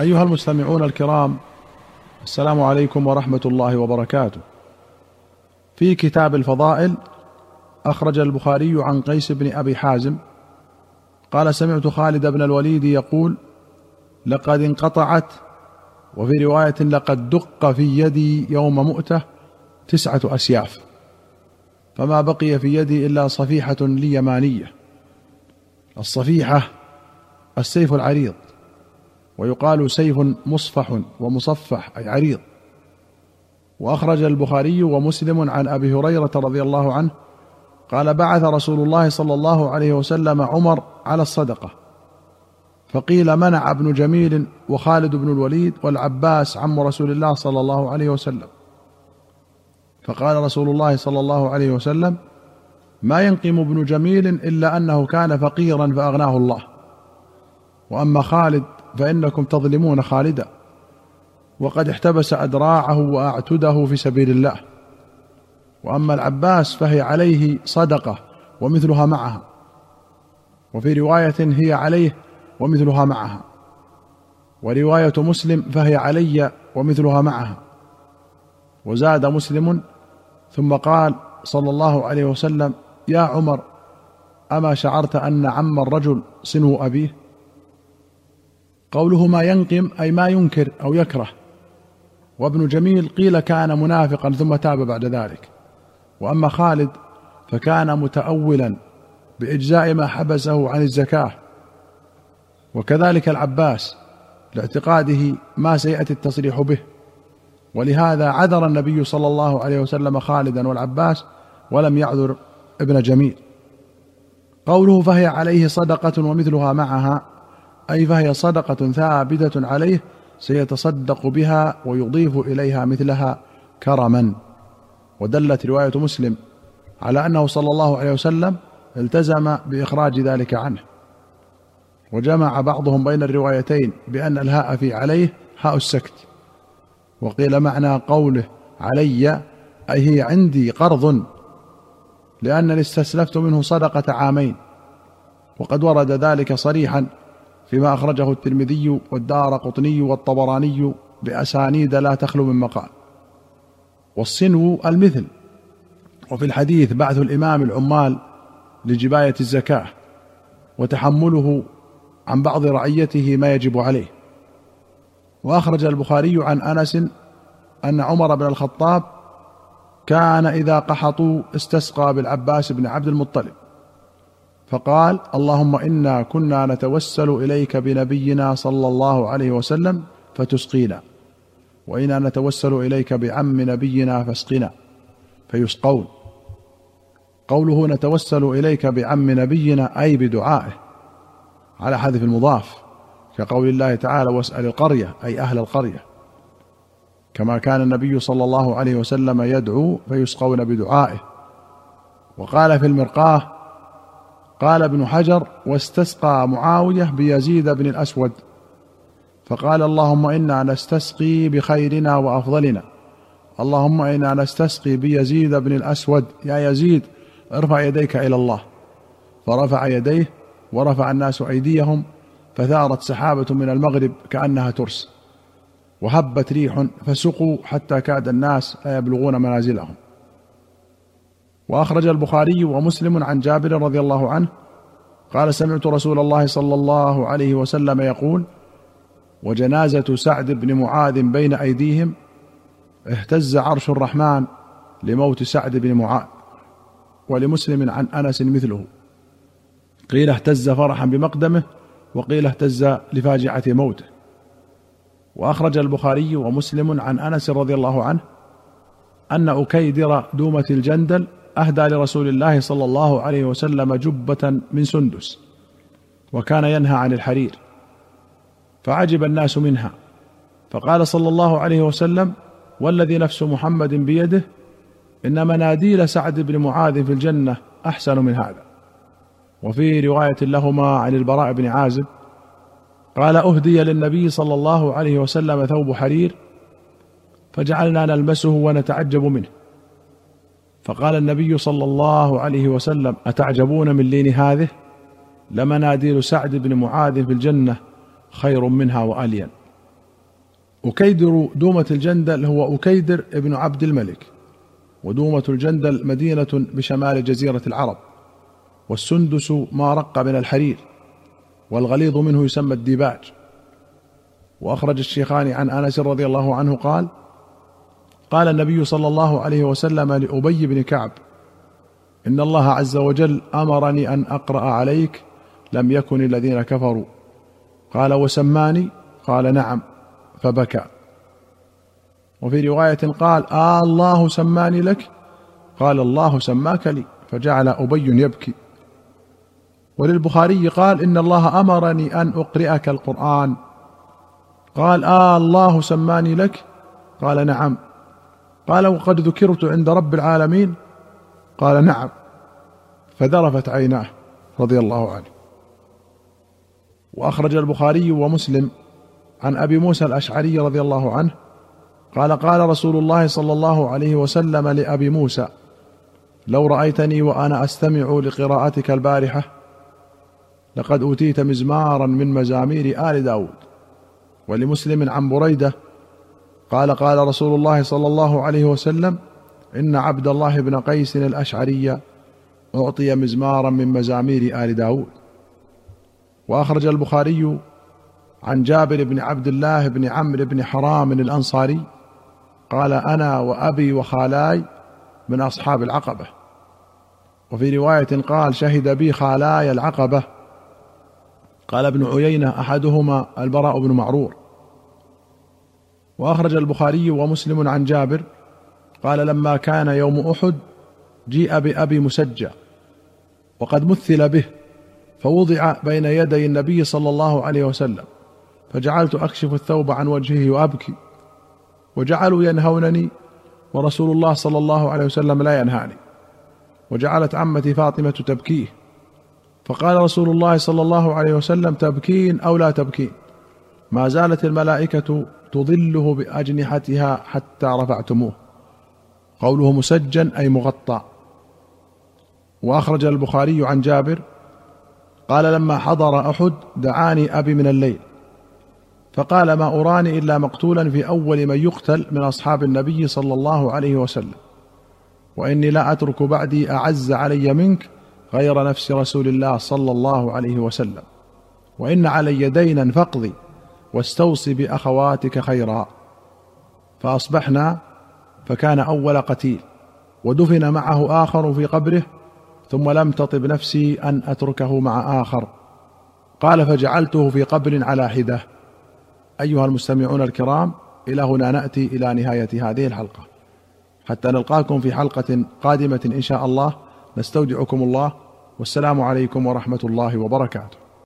أيها المستمعون الكرام السلام عليكم ورحمة الله وبركاته. في كتاب الفضائل أخرج البخاري عن قيس بن أبي حازم قال سمعت خالد بن الوليد يقول: لقد انقطعت وفي رواية لقد دق في يدي يوم مؤتة تسعة أسياف فما بقي في يدي إلا صفيحة لي يمانية الصفيحة السيف العريض ويقال سيف مصفح ومصفح أي عريض. وأخرج البخاري ومسلم عن أبي هريرة رضي الله عنه قال بعث رسول الله صلى الله عليه وسلم عمر على الصدقة. فقيل منع ابن جميل وخالد بن الوليد والعباس عم رسول الله صلى الله عليه وسلم. فقال رسول الله صلى الله عليه وسلم ما ينقم ابن جميل إلا أنه كان فقيرا فأغناه الله. وأما خالد فإنكم تظلمون خالدا. وقد احتبس أدراعه وأعتده في سبيل الله. وأما العباس فهي عليه صدقة ومثلها معها. وفي رواية هي عليه ومثلها معها. ورواية مسلم فهي علي ومثلها معها. وزاد مسلم ثم قال صلى الله عليه وسلم يا عمر أما شعرت أن عم الرجل صنو أبيه؟ قوله ما ينقم أي ما ينكر أو يكره. وابن جميل قيل كان منافقا ثم تاب بعد ذلك. وأما خالد فكان متاولا بإجزاء ما حبسه عن الزكاة. وكذلك العباس لاعتقاده ما سيأتي التصريح به. ولهذا عذر النبي صلى الله عليه وسلم خالدا والعباس ولم يعذر ابن جميل. قوله فهي عليه صدقة ومثلها معها أي فهي صدقة ثابتة عليه سيتصدق بها ويضيف إليها مثلها كرما. ودلت رواية مسلم على أنه صلى الله عليه وسلم التزم بإخراج ذلك عنه. وجمع بعضهم بين الروايتين بأن الهاء في عليه هاء السكت. وقيل معنى قوله علي أي هي عندي قرض لأنني استسلفت منه صدقة عامين. وقد ورد ذلك صريحا فيما أخرجه الترمذي والدار قطني والطبراني بأسانيد لا تخلو من مقال. والصنو المثل. وفي الحديث بعث الإمام العمال لجباية الزكاة وتحمله عن بعض رعيته ما يجب عليه. وأخرج البخاري عن أنس أن عمر بن الخطاب كان إذا قحطوا استسقى بالعباس بن عبد المطلب. فقال اللهم إنا كنا نتوسل إليك بنبينا صلى الله عليه وسلم فتسقينا. وإنا نتوسل إليك بعم نبينا فاسقنا. فيسقون. قوله نتوسل إليك بعم نبينا أي بدعائه. على حذف المضاف. كقول الله تعالى واسأل القرية أي أهل القرية. كما كان النبي صلى الله عليه وسلم يدعو فيسقون بدعائه. وقال في المرقاه قال ابن حجر واستسقى معاوية بيزيد بن الأسود. فقال اللهم إنا نستسقي بخيرنا وأفضلنا. اللهم إنا نستسقي بيزيد بن الأسود. يا يزيد ارفع يديك إلى الله. فرفع يديه ورفع الناس أيديهم فثارت سحابة من المغرب كأنها ترس. وهبت ريح فسقوا حتى كاد الناس لا يبلغون منازلهم. وأخرج البخاري ومسلم عن جابر رضي الله عنه قال سمعت رسول الله صلى الله عليه وسلم يقول وجنازة سعد بن معاذ بين أيديهم اهتز عرش الرحمن لموت سعد بن معاذ ولمسلم عن أنس مثله. قيل اهتز فرحا بمقدمه وقيل اهتز لفاجعة موته. وأخرج البخاري ومسلم عن أنس رضي الله عنه أن أكيدر دومة الجندل أهدى لرسول الله صلى الله عليه وسلم جبة من سندس وكان ينهى عن الحرير فعجب الناس منها فقال صلى الله عليه وسلم والذي نفس محمد بيده إن مناديل سعد بن معاذ في الجنة أحسن من هذا. وفي رواية لهما عن البراء بن عازب قال أهدي للنبي صلى الله عليه وسلم ثوب حرير فجعلنا نلمسه ونتعجب منه. فقال النبي صلى الله عليه وسلم أتعجبون من لين هذه؟ لمناديل سعد بن معاذ في الجنة خير منها وألين. أكيدر دومة الجندل هو أكيدر ابن عبد الملك ودومة الجندل مدينة بشمال جزيرة العرب والسندس ما رق من الحرير والغليظ منه يسمى الديباج. وأخرج الشيخان عن أنس رضي الله عنه قال قال النبي صلى الله عليه وسلم لأبي بن كعب إن الله عز وجل أمرني أن أقرأ عليك لم يكن الذين كفروا. قال وسماني؟ قال نعم. فبكى. وفي رواية قال آه الله سماني لك؟ قال الله سماك لي. فجعل أبي يبكي. وللبخاري قال إن الله أمرني أن اقرئك القرآن. قال آه الله سماني لك؟ قال نعم. قال وقد ذكرت عند رب العالمين؟ قال نعم. فذرفت عيناه رضي الله عنه. وأخرج البخاري ومسلم عن أبي موسى الأشعري رضي الله عنه قال قال رسول الله صلى الله عليه وسلم لأبي موسى لو رأيتني وأنا أستمع لقراءتك البارحة لقد أوتيت مزمارا من مزامير آل داود ولمسلم عن بريدة قال قال رسول الله صلى الله عليه وسلم إن عبد الله بن قيس الأشعري أعطي مزمارا من مزامير آل داود. وأخرج البخاري عن جابر بن عبد الله بن عمرو بن حرام الأنصاري قال أنا وأبي وخالاي من أصحاب العقبة. وفي رواية قال شهد بي خالاي العقبة. قال ابن عيينة أحدهما البراء بن معرور. وأخرج البخاري ومسلم عن جابر قال لما كان يوم أحد جيء بأبي مسجى وقد مثل به فوضع بين يدي النبي صلى الله عليه وسلم فجعلت أكشف الثوب عن وجهه وأبكي وجعلوا ينهونني ورسول الله صلى الله عليه وسلم لا ينهاني وجعلت عمتي فاطمة تبكيه فقال رسول الله صلى الله عليه وسلم تبكين أو لا تبكين ما زالت الملائكة تظله بأجنحتها حتى رفعتموه. قوله مسجن أي مغطى. وأخرج البخاري عن جابر قال لما حضر أحد دعاني أبي من الليل. فقال ما أراني إلا مقتولا في أول من يقتل من أصحاب النبي صلى الله عليه وسلم. وإني لا أترك بعدي أعز علي منك غير نفس رسول الله صلى الله عليه وسلم. وإن علي دينا فاقضي. واستوصي بأخواتك خيرا. فأصبحنا فكان أول قتيل ودفن معه آخر في قبره ثم لم تطب نفسي أن أتركه مع آخر. قال فجعلته في قبر على حدة. أيها المستمعون الكرام إلى هنا نأتي إلى نهاية هذه الحلقة. حتى نلقاكم في حلقة قادمة إن شاء الله. نستودعكم الله والسلام عليكم ورحمة الله وبركاته.